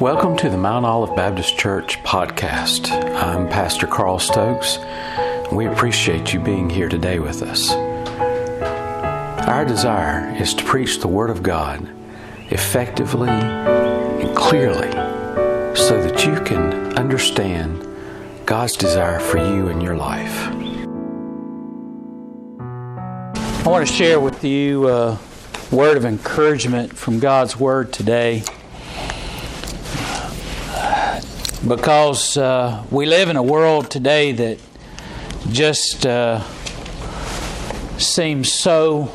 Welcome to the Mount Olive Baptist Church podcast. I'm Pastor Carl Stokes. We appreciate you being here today with us. Our desire is to preach the Word of God effectively and clearly so that you can understand God's desire for you in your life. I want to share with you a word of encouragement from God's Word today because uh, we live in a world today that just uh, seems so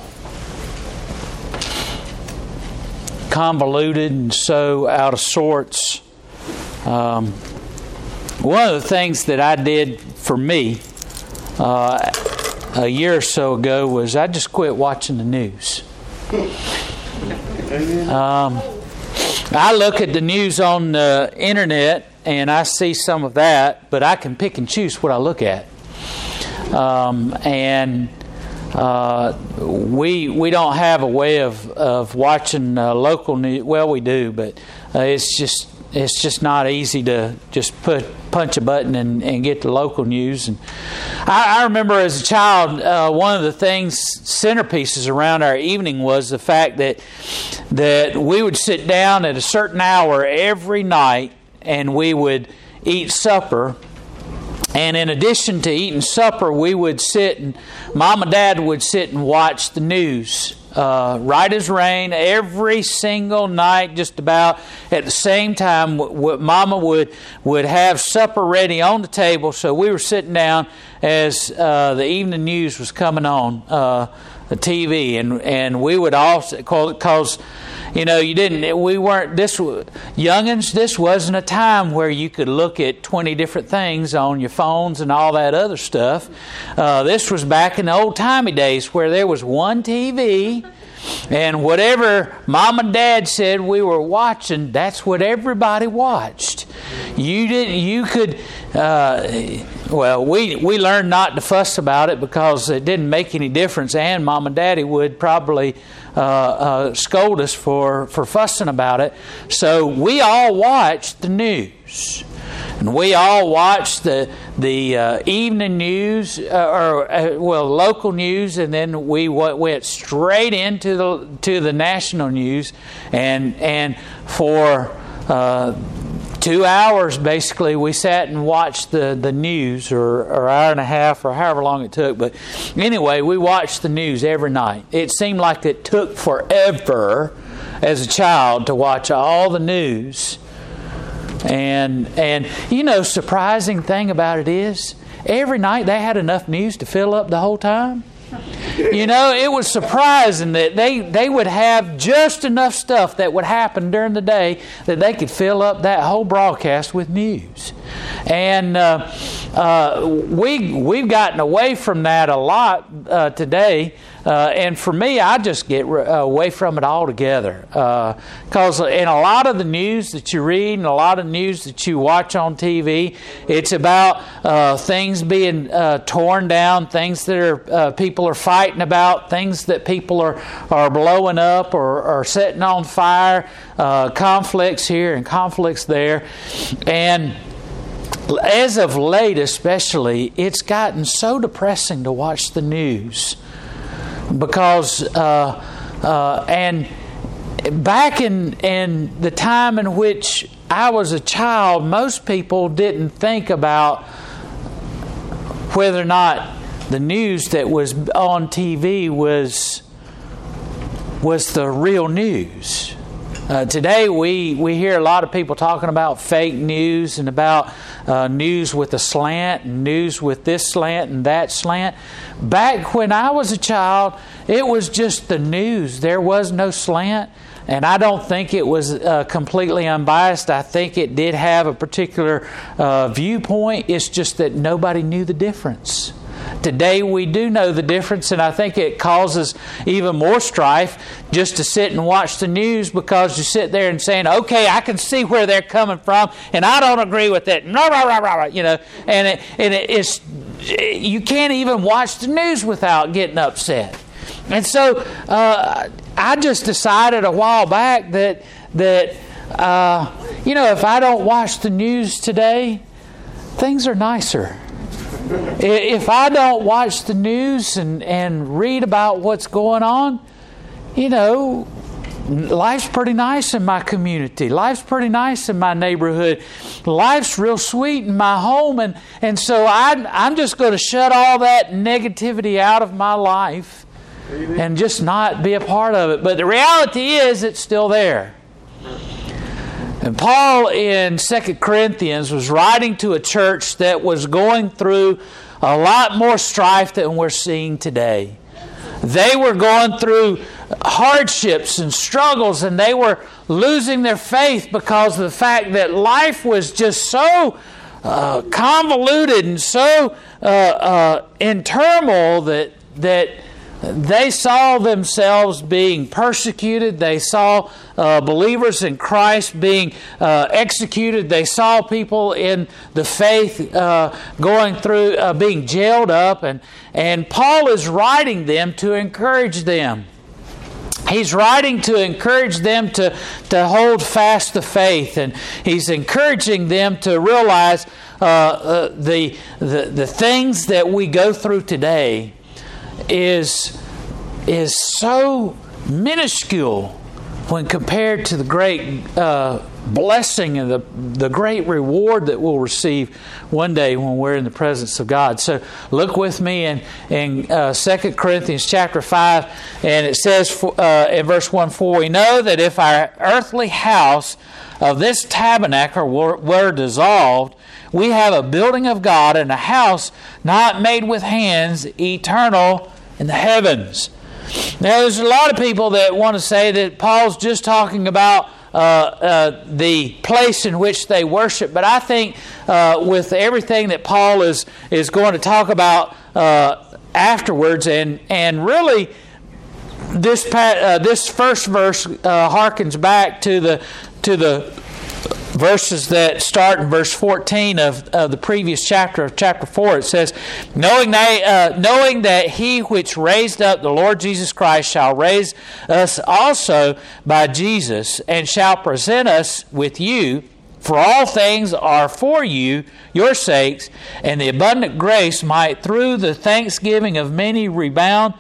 convoluted and so out of sorts. Um, one of the things that I did for me uh, a year or so ago was I just quit watching the news. Um, I look at the news on the internet and I see some of that, but I can pick and choose what I look at. Um, and uh, we we don't have a way of of watching uh, local news. Well, we do, but uh, it's just it's just not easy to just put punch a button and, and get the local news. And I, I remember as a child, uh, one of the things centerpieces around our evening was the fact that that we would sit down at a certain hour every night and we would eat supper. And in addition to eating supper, we would sit and mom and dad would sit and watch the news. Uh, right as rain, every single night, just about at the same time, w- w- Mama would would have supper ready on the table. So we were sitting down as uh, the evening news was coming on uh, the TV, and and we would also cause you know, you didn't. We weren't this youngins. This wasn't a time where you could look at twenty different things on your phones and all that other stuff. Uh, this was back in the old timey days where there was one TV. And whatever mom and dad said we were watching, that's what everybody watched. You didn't. You could. Uh, well, we we learned not to fuss about it because it didn't make any difference, and mom and daddy would probably uh, uh, scold us for, for fussing about it. So we all watched the news. And we all watched the the uh, evening news, uh, or uh, well, local news, and then we went straight into the to the national news, and and for uh, two hours basically we sat and watched the, the news or, or hour and a half or however long it took. But anyway we watched the news every night. It seemed like it took forever as a child to watch all the news. And and you know surprising thing about it is every night they had enough news to fill up the whole time you know, it was surprising that they, they would have just enough stuff that would happen during the day that they could fill up that whole broadcast with news. And uh, uh, we, we've gotten away from that a lot uh, today. Uh, and for me, I just get re- away from it altogether. Because uh, in a lot of the news that you read and a lot of news that you watch on TV, it's about uh, things being torn down, things that are people are fighting about, things that people are, are blowing up or, or setting on fire, conflicts here and conflicts there. And as of late, especially, it's gotten so depressing to watch the news because, uh, uh, and back in, in the time in which I was a child, most people didn't think about whether or not the news that was on TV was was the real news. Uh, today, we, we hear a lot of people talking about fake news and about uh, news with a slant, and news with this slant and that slant. Back when I was a child, it was just the news. There was no slant. And I don't think it was uh, completely unbiased. I think it did have a particular uh, viewpoint. It's just that nobody knew the difference. Today we do know the difference, and I think it causes even more strife just to sit and watch the news because you sit there and saying, "Okay, I can see where they're coming from, and I don't agree with it." You know, and it, and it's you can't even watch the news without getting upset. And so uh, I just decided a while back that that uh, you know, if I don't watch the news today, things are nicer. If I don't watch the news and, and read about what's going on, you know, life's pretty nice in my community. Life's pretty nice in my neighborhood. Life's real sweet in my home. And, and so I, I'm just going to shut all that negativity out of my life and just not be a part of it. But the reality is, it's still there. And Paul in Second Corinthians was writing to a church that was going through a lot more strife than we're seeing today. They were going through hardships and struggles, and they were losing their faith because of the fact that life was just so uh, convoluted and so uh, uh, in turmoil that that they saw themselves being persecuted. They saw uh, believers in Christ being uh, executed. They saw people in the faith uh, going through, uh, being jailed up. And, and Paul is writing them to encourage them. He's writing to encourage them to, to hold fast the faith, and he's encouraging them to realize uh, uh, the, the, the things that we go through today is, is so minuscule when compared to the great uh, blessing and the, the great reward that we'll receive one day when we're in the presence of God. So look with me in, in uh, 2 Corinthians chapter 5, and it says uh, in verse 1 For we know that if our earthly house of this tabernacle were, were dissolved, we have a building of God and a house not made with hands, eternal in the heavens. Now, there's a lot of people that want to say that Paul's just talking about uh, uh, the place in which they worship, but I think uh, with everything that Paul is is going to talk about uh, afterwards, and and really this uh, this first verse uh, harkens back to the to the verses that start in verse 14 of, of the previous chapter of chapter 4 it says knowing that, uh, knowing that he which raised up the lord jesus christ shall raise us also by jesus and shall present us with you for all things are for you your sakes and the abundant grace might through the thanksgiving of many rebound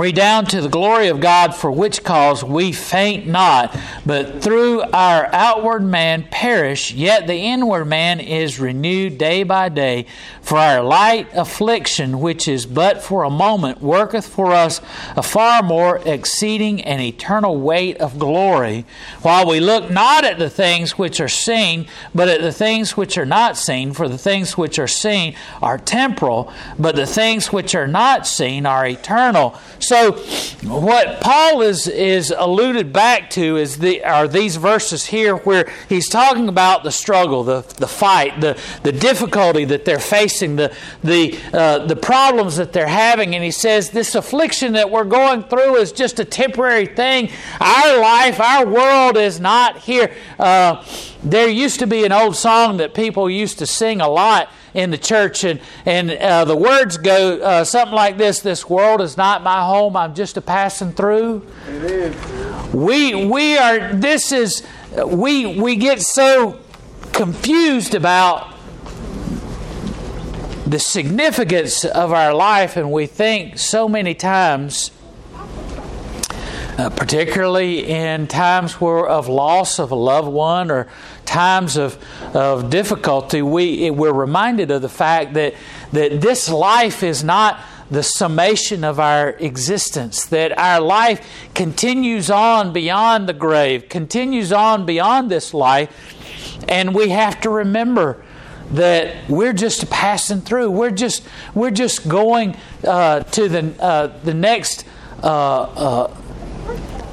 redound to the glory of God, for which cause we faint not, but through our outward man perish, yet the inward man is renewed day by day. For our light affliction, which is but for a moment, worketh for us a far more exceeding and eternal weight of glory, while we look not at the things which are seen, but at the things which are not seen. For the things which are seen are temporal, but the things which are not seen are eternal. So, what Paul is is alluded back to is the are these verses here where he's talking about the struggle, the the fight, the the difficulty that they're facing, the the uh, the problems that they're having, and he says this affliction that we're going through is just a temporary thing. Our life, our world is not here. Uh, there used to be an old song that people used to sing a lot in the church, and and uh, the words go uh, something like this: "This world is not my home; I'm just a passing through." We we are. This is we we get so confused about the significance of our life, and we think so many times. Uh, particularly in times where of loss of a loved one or times of, of difficulty, we, we're reminded of the fact that, that this life is not the summation of our existence, that our life continues on beyond the grave, continues on beyond this life, and we have to remember that we're just passing through. We're just we're just going uh, to the uh, the next uh, uh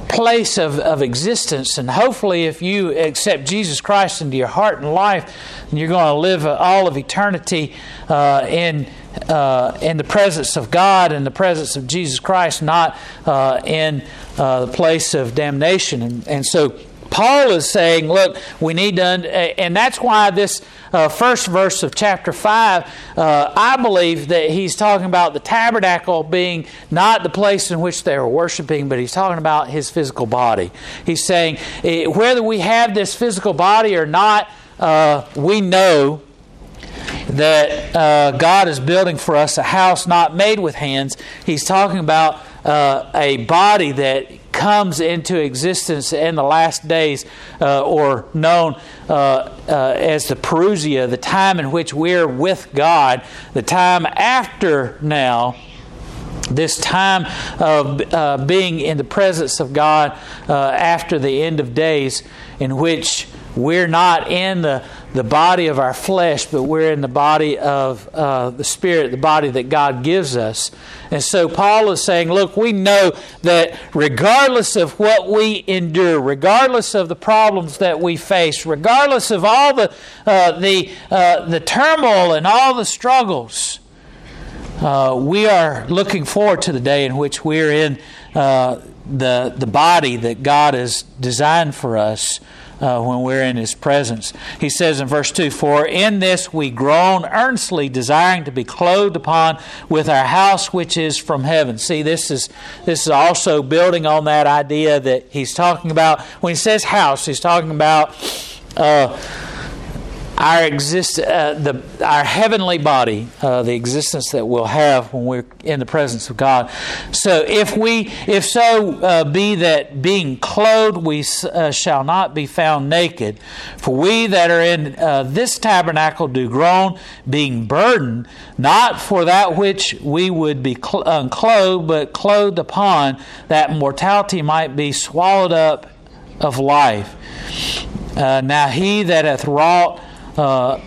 place of, of existence. And hopefully, if you accept Jesus Christ into your heart and life, you're going to live all of eternity uh, in. Uh, in the presence of God, in the presence of Jesus Christ, not uh, in uh, the place of damnation. And, and so, Paul is saying, look, we need to, and that's why this uh, first verse of chapter 5, uh, I believe that he's talking about the tabernacle being not the place in which they were worshiping, but he's talking about his physical body. He's saying, eh, whether we have this physical body or not, uh, we know that uh, God is building for us a house not made with hands. He's talking about uh, a body that comes into existence in the last days, uh, or known uh, uh, as the Parousia, the time in which we're with God, the time after now this time of uh, being in the presence of God uh, after the end of days, in which we're not in the, the body of our flesh, but we're in the body of uh, the Spirit, the body that God gives us. And so Paul is saying, look, we know that regardless of what we endure, regardless of the problems that we face, regardless of all the, uh, the, uh, the turmoil and all the struggles, uh, we are looking forward to the day in which we're in uh, the, the body that God has designed for us uh, when we're in His presence. He says in verse 2 For in this we groan earnestly, desiring to be clothed upon with our house which is from heaven. See, this is, this is also building on that idea that he's talking about. When he says house, he's talking about. Uh, our exist uh, the our heavenly body, uh, the existence that we'll have when we're in the presence of God. So if we, if so uh, be that being clothed we uh, shall not be found naked, for we that are in uh, this tabernacle do groan, being burdened, not for that which we would be cl- unclothed, but clothed upon, that mortality might be swallowed up of life. Uh, now he that hath wrought uh,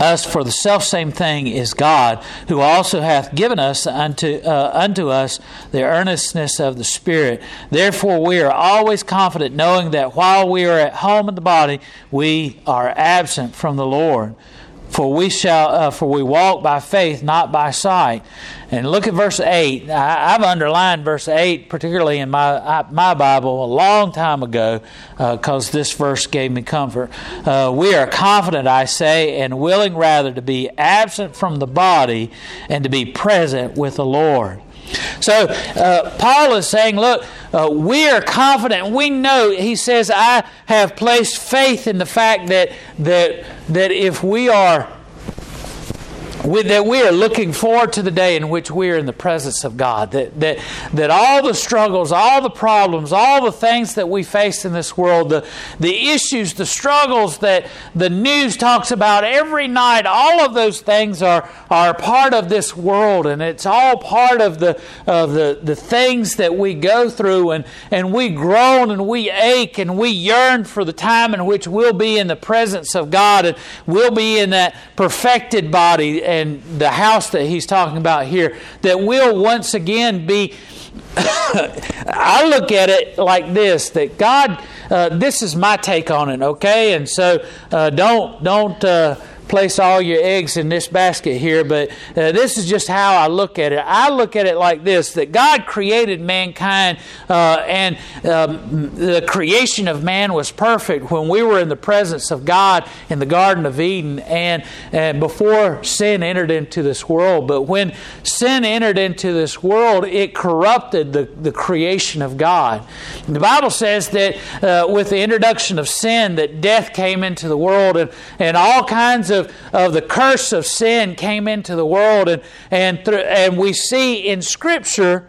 us for the self same thing is God, who also hath given us unto uh, unto us the earnestness of the Spirit. Therefore, we are always confident, knowing that while we are at home in the body, we are absent from the Lord. For we shall, uh, for we walk by faith, not by sight. And look at verse eight. I, have underlined verse eight, particularly in my my Bible, a long time ago, because uh, this verse gave me comfort. Uh, we are confident, I say, and willing rather to be absent from the body and to be present with the Lord. So uh, Paul is saying, look, uh, we are confident. We know. He says, I have placed faith in the fact that that that if we are we, that we are looking forward to the day in which we are in the presence of God. That, that, that all the struggles, all the problems, all the things that we face in this world, the, the issues, the struggles that the news talks about every night, all of those things are, are part of this world. And it's all part of the, of the, the things that we go through. And, and we groan and we ache and we yearn for the time in which we'll be in the presence of God and we'll be in that perfected body and the house that he's talking about here that will once again be. I look at it like this: that God, uh, this is my take on it, okay? And so uh, don't don't. Uh, place all your eggs in this basket here, but uh, this is just how I look at it. I look at it like this that God created mankind, uh, and um, the creation of man was perfect when we were in the presence of God in the Garden of Eden and, and before sin entered into this world. But when sin entered into this world, it corrupted the, the creation of God. And the Bible says that uh, with the introduction of sin, that death came into the world and, and all kinds of of, of the curse of sin came into the world. And, and, th- and we see in Scripture,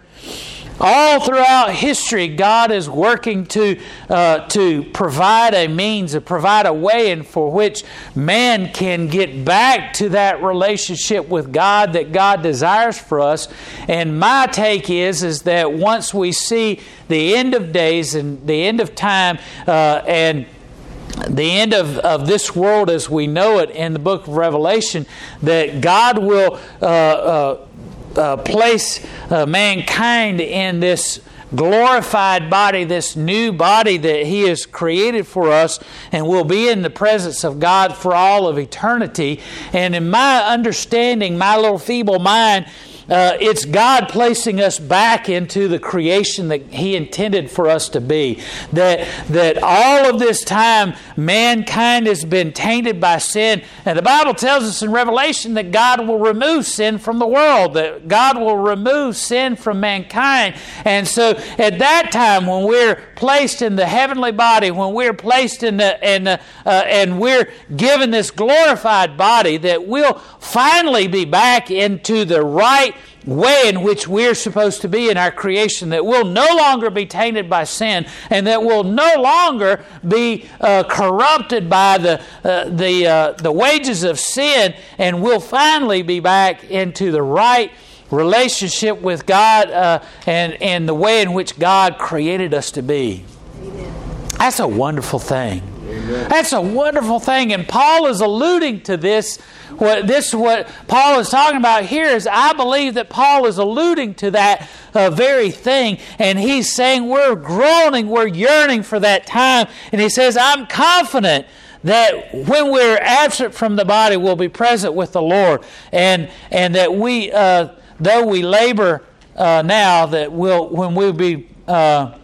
all throughout history, God is working to, uh, to provide a means, to provide a way in for which man can get back to that relationship with God that God desires for us. And my take is, is that once we see the end of days and the end of time uh, and the end of, of this world as we know it in the book of Revelation, that God will uh, uh, uh, place uh, mankind in this glorified body, this new body that He has created for us, and we'll be in the presence of God for all of eternity. And in my understanding, my little feeble mind, uh, it's God placing us back into the creation that He intended for us to be. That, that all of this time, mankind has been tainted by sin. And the Bible tells us in Revelation that God will remove sin from the world, that God will remove sin from mankind. And so at that time, when we're placed in the heavenly body, when we're placed in the, in the, uh, and we're given this glorified body, that we'll finally be back into the right way in which we're supposed to be in our creation, that we'll no longer be tainted by sin, and that we'll no longer be uh, corrupted by the, uh, the, uh, the wages of sin, and we'll finally be back into the right relationship with God uh, and, and the way in which God created us to be. Amen. That's a wonderful thing. Amen. That's a wonderful thing. And Paul is alluding to this what this what Paul is talking about here is I believe that Paul is alluding to that uh, very thing, and he's saying we're groaning, we're yearning for that time, and he says I'm confident that when we're absent from the body, we'll be present with the Lord, and and that we uh, though we labor uh, now, that we'll when we'll be uh,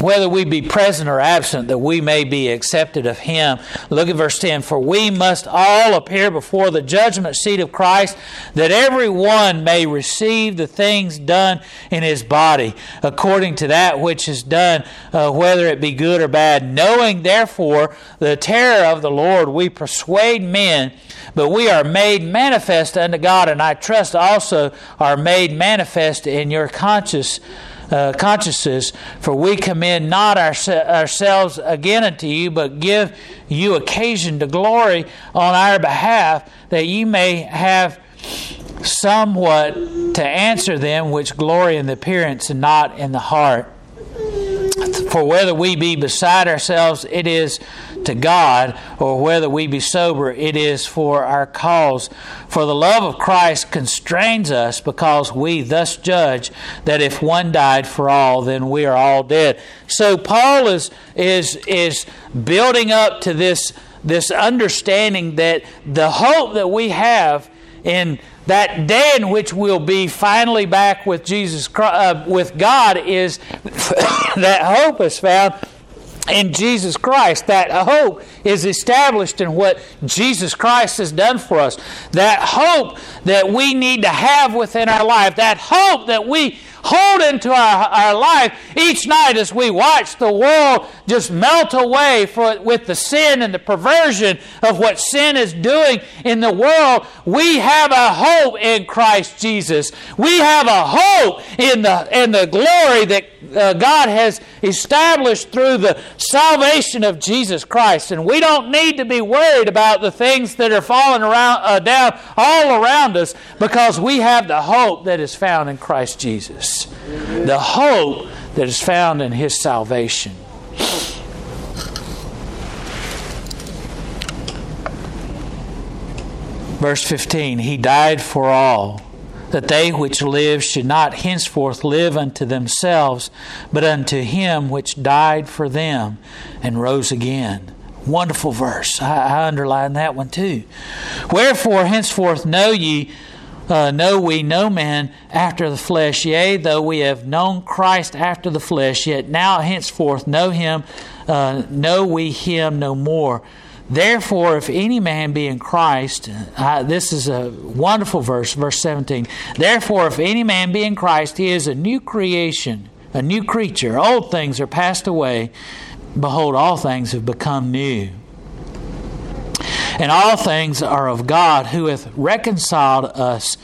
whether we be present or absent, that we may be accepted of him. Look at verse 10 For we must all appear before the judgment seat of Christ, that every one may receive the things done in his body, according to that which is done, uh, whether it be good or bad. Knowing therefore the terror of the Lord, we persuade men, but we are made manifest unto God, and I trust also are made manifest in your conscience uh, consciences, for we commend not ourselves again unto you, but give you occasion to glory on our behalf, that ye may have somewhat to answer them which glory in the appearance and not in the heart. For whether we be beside ourselves, it is to God, or whether we be sober, it is for our cause. For the love of Christ constrains us, because we thus judge that if one died for all, then we are all dead. So Paul is is is building up to this this understanding that the hope that we have in that day in which we'll be finally back with Jesus uh, with God is that hope is found in Jesus Christ. That hope is established in what Jesus Christ has done for us. That hope that we need to have within our life. That hope that we hold into our, our life each night as we watch the world just melt away for, with the sin and the perversion of what sin is doing in the world. We have a hope in Christ Jesus. We have a hope in the, in the glory that uh, God has established through the salvation of Jesus Christ. And we don't need to be worried about the things that are falling around, uh, down all around us because we have the hope that is found in Christ Jesus. The hope that is found in His salvation. Verse 15 He died for all that they which live should not henceforth live unto themselves, but unto him which died for them and rose again. Wonderful verse. I, I underline that one too. Wherefore, henceforth know ye, uh, know we no man after the flesh. Yea, though we have known Christ after the flesh, yet now henceforth know him, uh, know we him no more. Therefore, if any man be in Christ, uh, this is a wonderful verse, verse 17. Therefore, if any man be in Christ, he is a new creation, a new creature. Old things are passed away. Behold, all things have become new. And all things are of God, who hath reconciled us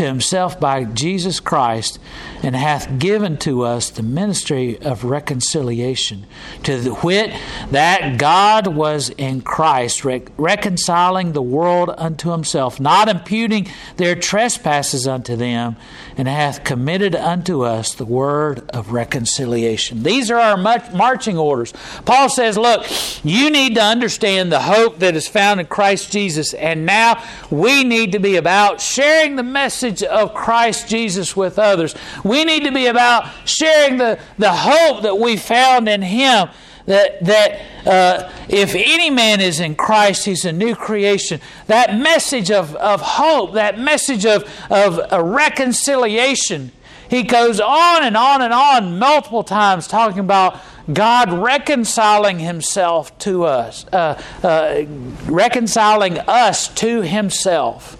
to himself by Jesus Christ, and hath given to us the ministry of reconciliation, to the wit that God was in Christ, reconciling the world unto himself, not imputing their trespasses unto them, and hath committed unto us the word of reconciliation. These are our marching orders. Paul says, Look, you need to understand the hope that is found in Christ Jesus, and now we need to be about sharing the message message of Christ Jesus with others. We need to be about sharing the, the hope that we found in Him. That, that uh, if any man is in Christ, he's a new creation. That message of, of hope, that message of, of reconciliation, he goes on and on and on multiple times talking about God reconciling Himself to us, uh, uh, reconciling us to Himself.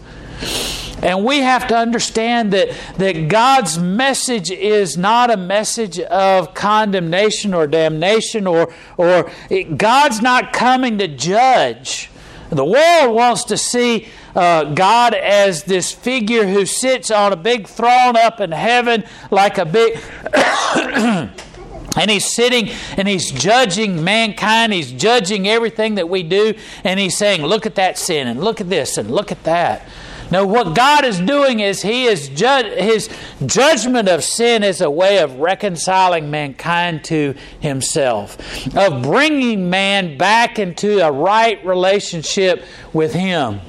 And we have to understand that, that God's message is not a message of condemnation or damnation, or, or it, God's not coming to judge. The world wants to see uh, God as this figure who sits on a big throne up in heaven like a big. And he's sitting and he's judging mankind. He's judging everything that we do. And he's saying, look at that sin and look at this and look at that. No, what God is doing is He is ju- His judgment of sin is a way of reconciling mankind to Himself, of bringing man back into a right relationship with Him.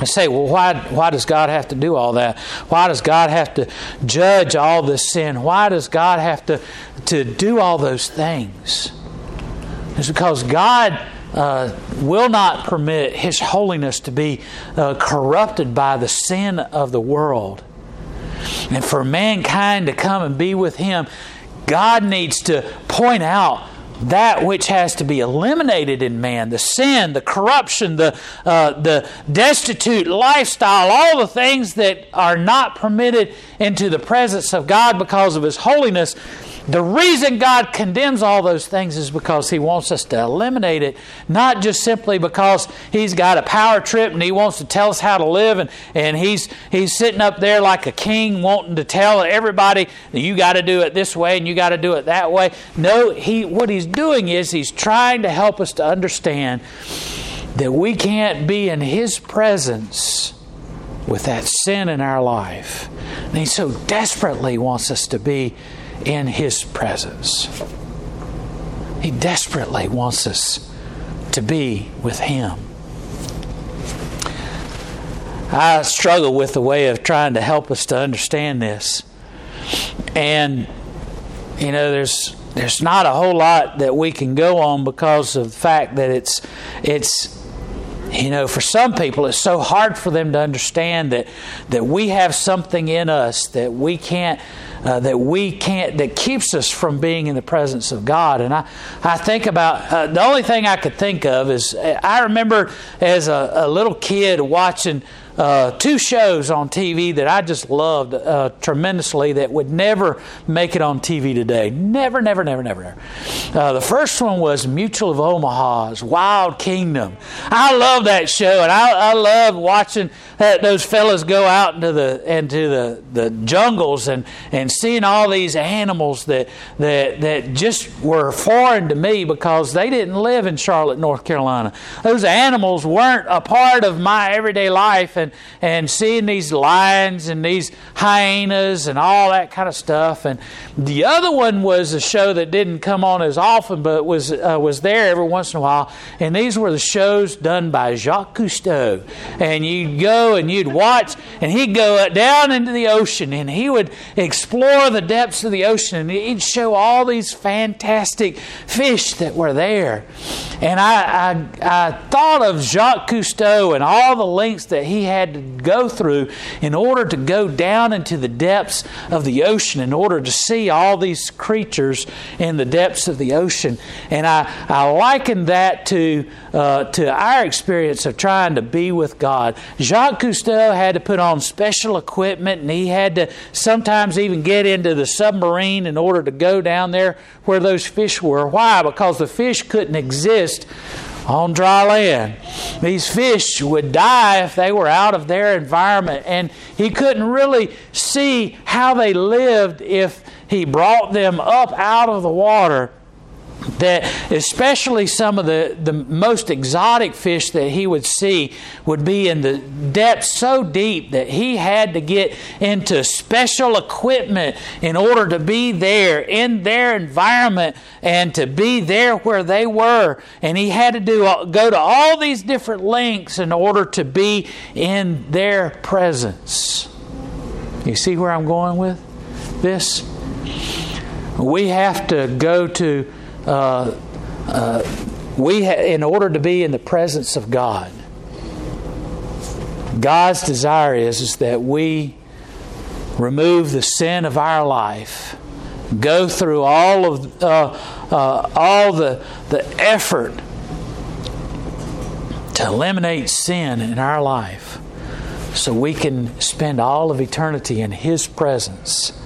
I say, well, why, why does God have to do all that? Why does God have to judge all this sin? Why does God have to, to do all those things? It's because God uh, will not permit His holiness to be uh, corrupted by the sin of the world. And for mankind to come and be with Him, God needs to point out that which has to be eliminated in man the sin, the corruption, the, uh, the destitute lifestyle, all the things that are not permitted into the presence of God because of His holiness. The reason God condemns all those things is because He wants us to eliminate it, not just simply because He's got a power trip and He wants to tell us how to live, and, and He's He's sitting up there like a king wanting to tell everybody that you got to do it this way and you got to do it that way. No, He what He's doing is He's trying to help us to understand that we can't be in His presence with that sin in our life. And He so desperately wants us to be in His presence. He desperately wants us to be with Him. I struggle with the way of trying to help us to understand this. And, you know, there's there's not a whole lot that we can go on because of the fact that it's it's you know for some people it's so hard for them to understand that that we have something in us that we can't uh, that we can't that keeps us from being in the presence of God. And I, I think about uh, the only thing I could think of is I remember as a, a little kid watching uh, two shows on TV that I just loved uh, tremendously that would never make it on TV today. Never, never, never, never, never. Uh, the first one was Mutual of Omaha's Wild Kingdom. I love that show, and I, I love watching that, those fellas go out into the into the, the jungles and, and seeing all these animals that, that that just were foreign to me because they didn't live in Charlotte, North Carolina. Those animals weren't a part of my everyday life and, and seeing these lions and these hyenas and all that kind of stuff. And the other one was a show that didn't come on as often, but was uh, was there every once in a while. And these were the shows done by Jacques Cousteau. And you'd go and you'd watch, and he'd go down into the ocean and he would explore the depths of the ocean, and he'd show all these fantastic fish that were there. And I, I, I thought of Jacques Cousteau and all the lengths that he had to go through in order to go down into the depths of the ocean, in order to see all these creatures in the depths of the ocean. And I, I liken that to, uh, to our experience of trying to be with God. Jacques Cousteau had to put on special equipment and he had to sometimes even get into the submarine in order to go down there where those fish were. Why? Because the fish couldn't exist on dry land. These fish would die if they were out of their environment, and he couldn't really see how they lived if he brought them up out of the water that especially some of the, the most exotic fish that he would see would be in the depths so deep that he had to get into special equipment in order to be there in their environment and to be there where they were. And he had to do go to all these different lengths in order to be in their presence. You see where i'm going with this? We have to go to uh, uh, we ha- in order to be in the presence of God, God's desire is, is that we remove the sin of our life, go through all of uh, uh, all the the effort to eliminate sin in our life, so we can spend all of eternity in His presence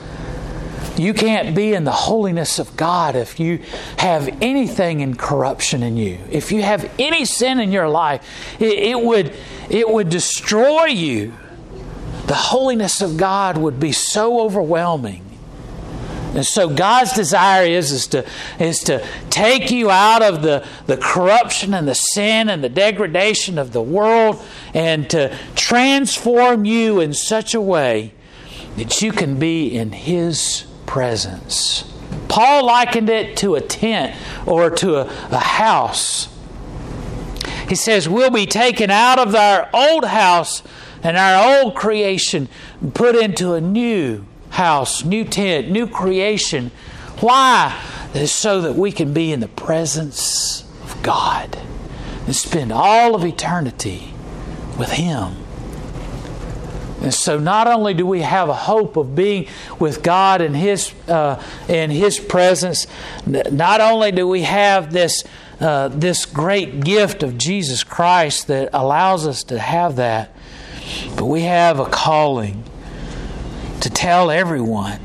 you can't be in the holiness of God if you have anything in corruption in you. If you have any sin in your life, it, it would, it would destroy you. The holiness of God would be so overwhelming. And so God's desire is, is, to, is to take you out of the, the corruption and the sin and the degradation of the world and to transform you in such a way that you can be in His presence. Paul likened it to a tent or to a, a house. He says, We'll be taken out of our old house and our old creation, put into a new house, new tent, new creation. Why? So that we can be in the presence of God and spend all of eternity with Him. And so, not only do we have a hope of being with God in His uh, in His presence, not only do we have this uh, this great gift of Jesus Christ that allows us to have that, but we have a calling to tell everyone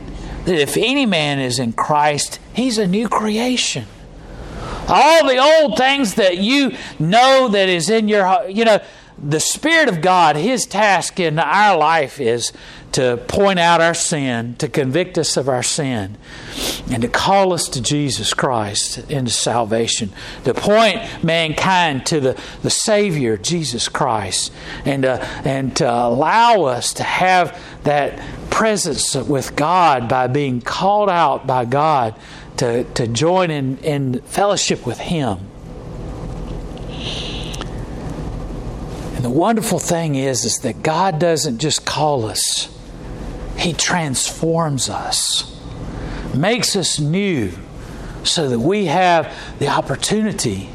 that if any man is in Christ, he's a new creation. All the old things that you know that is in your heart, you know the Spirit of God, His task in our life is to point out our sin, to convict us of our sin, and to call us to Jesus Christ into salvation, to point mankind to the, the Savior, Jesus Christ, and, uh, and to allow us to have that presence with God by being called out by God to, to join in, in fellowship with Him. And the wonderful thing is, is that God doesn't just call us, He transforms us, makes us new, so that we have the opportunity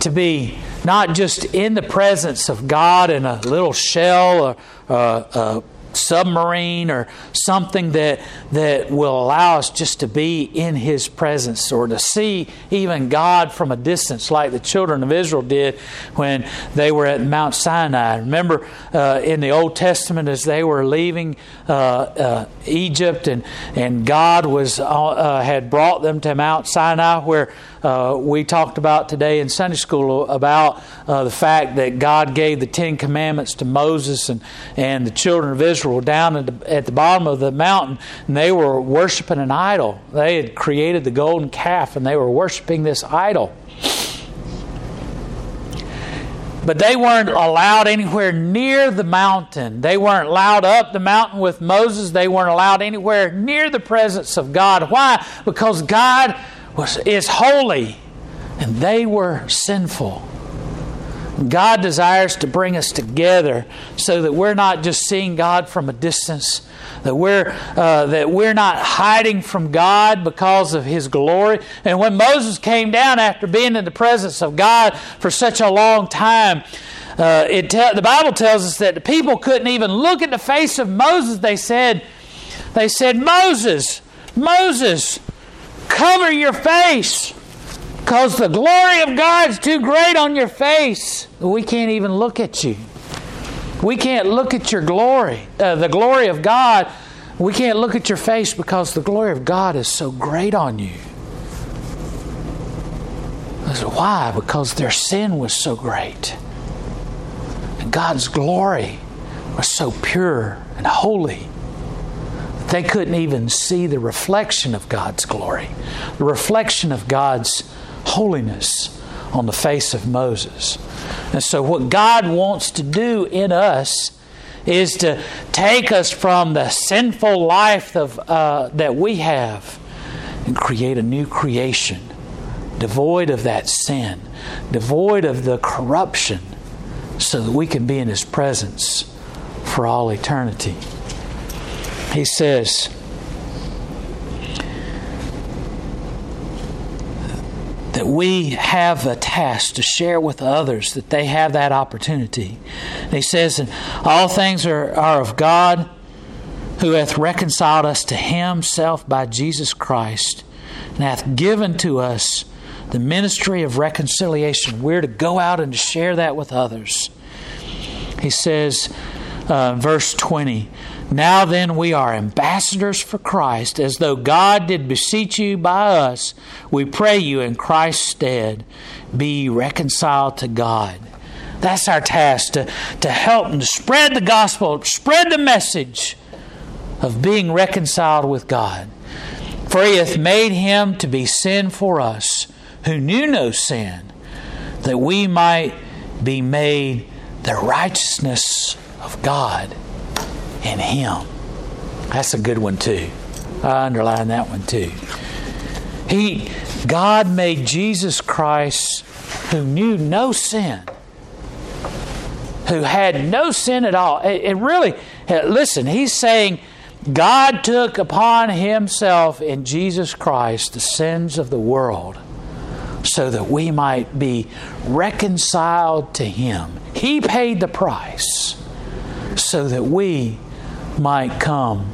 to be not just in the presence of God in a little shell or uh, uh, submarine or something that that will allow us just to be in his presence or to see even God from a distance like the children of Israel did when they were at Mount Sinai. Remember uh, in the Old Testament as they were leaving uh, uh, Egypt and and God was uh, uh, had brought them to Mount Sinai where uh, we talked about today in Sunday school about uh, the fact that God gave the Ten Commandments to Moses and, and the children of Israel down at the, at the bottom of the mountain, and they were worshiping an idol. They had created the golden calf, and they were worshiping this idol. But they weren't allowed anywhere near the mountain. They weren't allowed up the mountain with Moses. They weren't allowed anywhere near the presence of God. Why? Because God was, is holy, and they were sinful. God desires to bring us together so that we're not just seeing God from a distance, that we're, uh, that we're not hiding from God because of His glory. And when Moses came down after being in the presence of God for such a long time, uh, it te- the Bible tells us that the people couldn't even look at the face of Moses. They said, they said, Moses, Moses, Cover your face because the glory of God's too great on your face. We can't even look at you. We can't look at your glory, uh, the glory of God. We can't look at your face because the glory of God is so great on you. Why? Because their sin was so great. And God's glory was so pure and holy They couldn't even see the reflection of God's glory, the reflection of God's holiness on the face of Moses. And so, what God wants to do in us is to take us from the sinful life of, uh, that we have and create a new creation, devoid of that sin, devoid of the corruption, so that we can be in His presence for all eternity. He says, that we have a task to share with others that they have that opportunity. And he says, All things are, are of God who hath reconciled us to himself by Jesus Christ and hath given to us the ministry of reconciliation. We're to go out and share that with others. He says, uh, verse 20, now then, we are ambassadors for Christ, as though God did beseech you by us. We pray you in Christ's stead, be reconciled to God. That's our task to, to help and to spread the gospel, spread the message of being reconciled with God. For he hath made him to be sin for us, who knew no sin, that we might be made the righteousness of God in Him. That's a good one too. I underline that one too. He, God made Jesus Christ, who knew no sin, who had no sin at all. It, really, uh, listen, He's saying God took upon Himself in Jesus Christ the sins of the world so that we might be reconciled to Him. He paid the price so that we might come.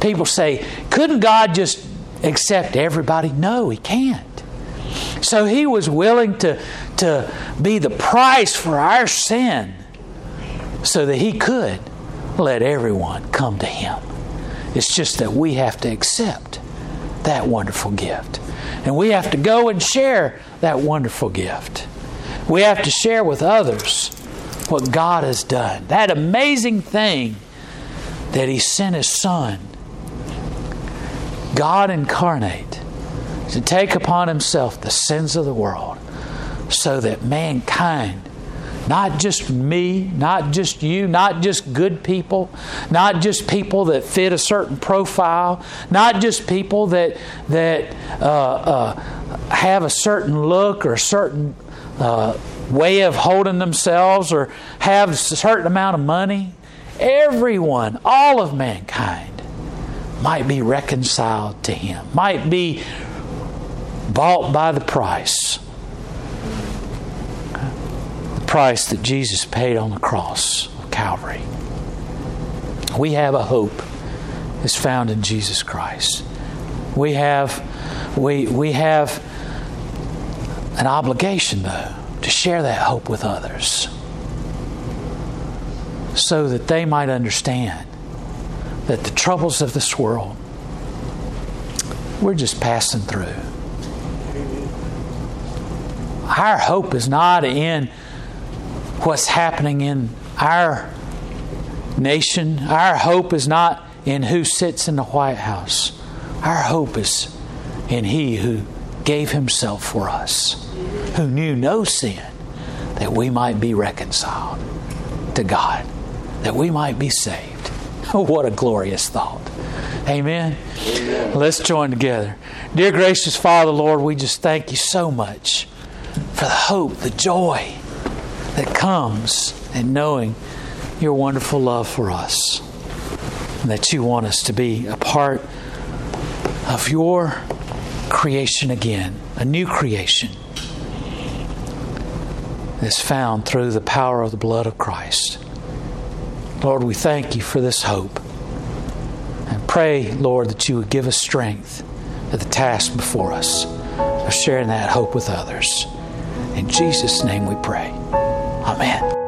People say, couldn't God just accept everybody? No, He can't. So He was willing to, to be the price for our sin so that He could let everyone come to Him. It's just that we have to accept that wonderful gift. And we have to go and share that wonderful gift. We have to share with others what God has done. That amazing thing that He sent His Son, God incarnate, to take upon Himself the sins of the world so that mankind, not just me, not just you, not just good people, not just people that fit a certain profile, not just people that, that uh, uh, have a certain look or a certain uh, way of holding themselves or have a certain amount of money everyone, all of mankind, might be reconciled to Him, might be bought by the price. The price that Jesus paid on the cross of Calvary. We have a hope is found in Jesus Christ. We have we we have an obligation though to share that hope with others so that they might understand that the troubles of this world, we're just passing through. Our hope is not in what's happening in our nation. Our hope is not in who sits in the White House. Our hope is in He who gave Himself for us, who knew no sin, that we might be reconciled to God that we might be saved. Oh, what a glorious thought. Amen. Amen. Let's join together. Dear gracious Father, Lord, we just thank you so much for the hope, the joy that comes in knowing your wonderful love for us. And that you want us to be a part of your creation again, a new creation that's found through the power of the blood of Christ. Lord, we thank you for this hope. And pray, Lord, that you would give us strength at the task before us of sharing that hope with others. In Jesus' name we pray. Amen.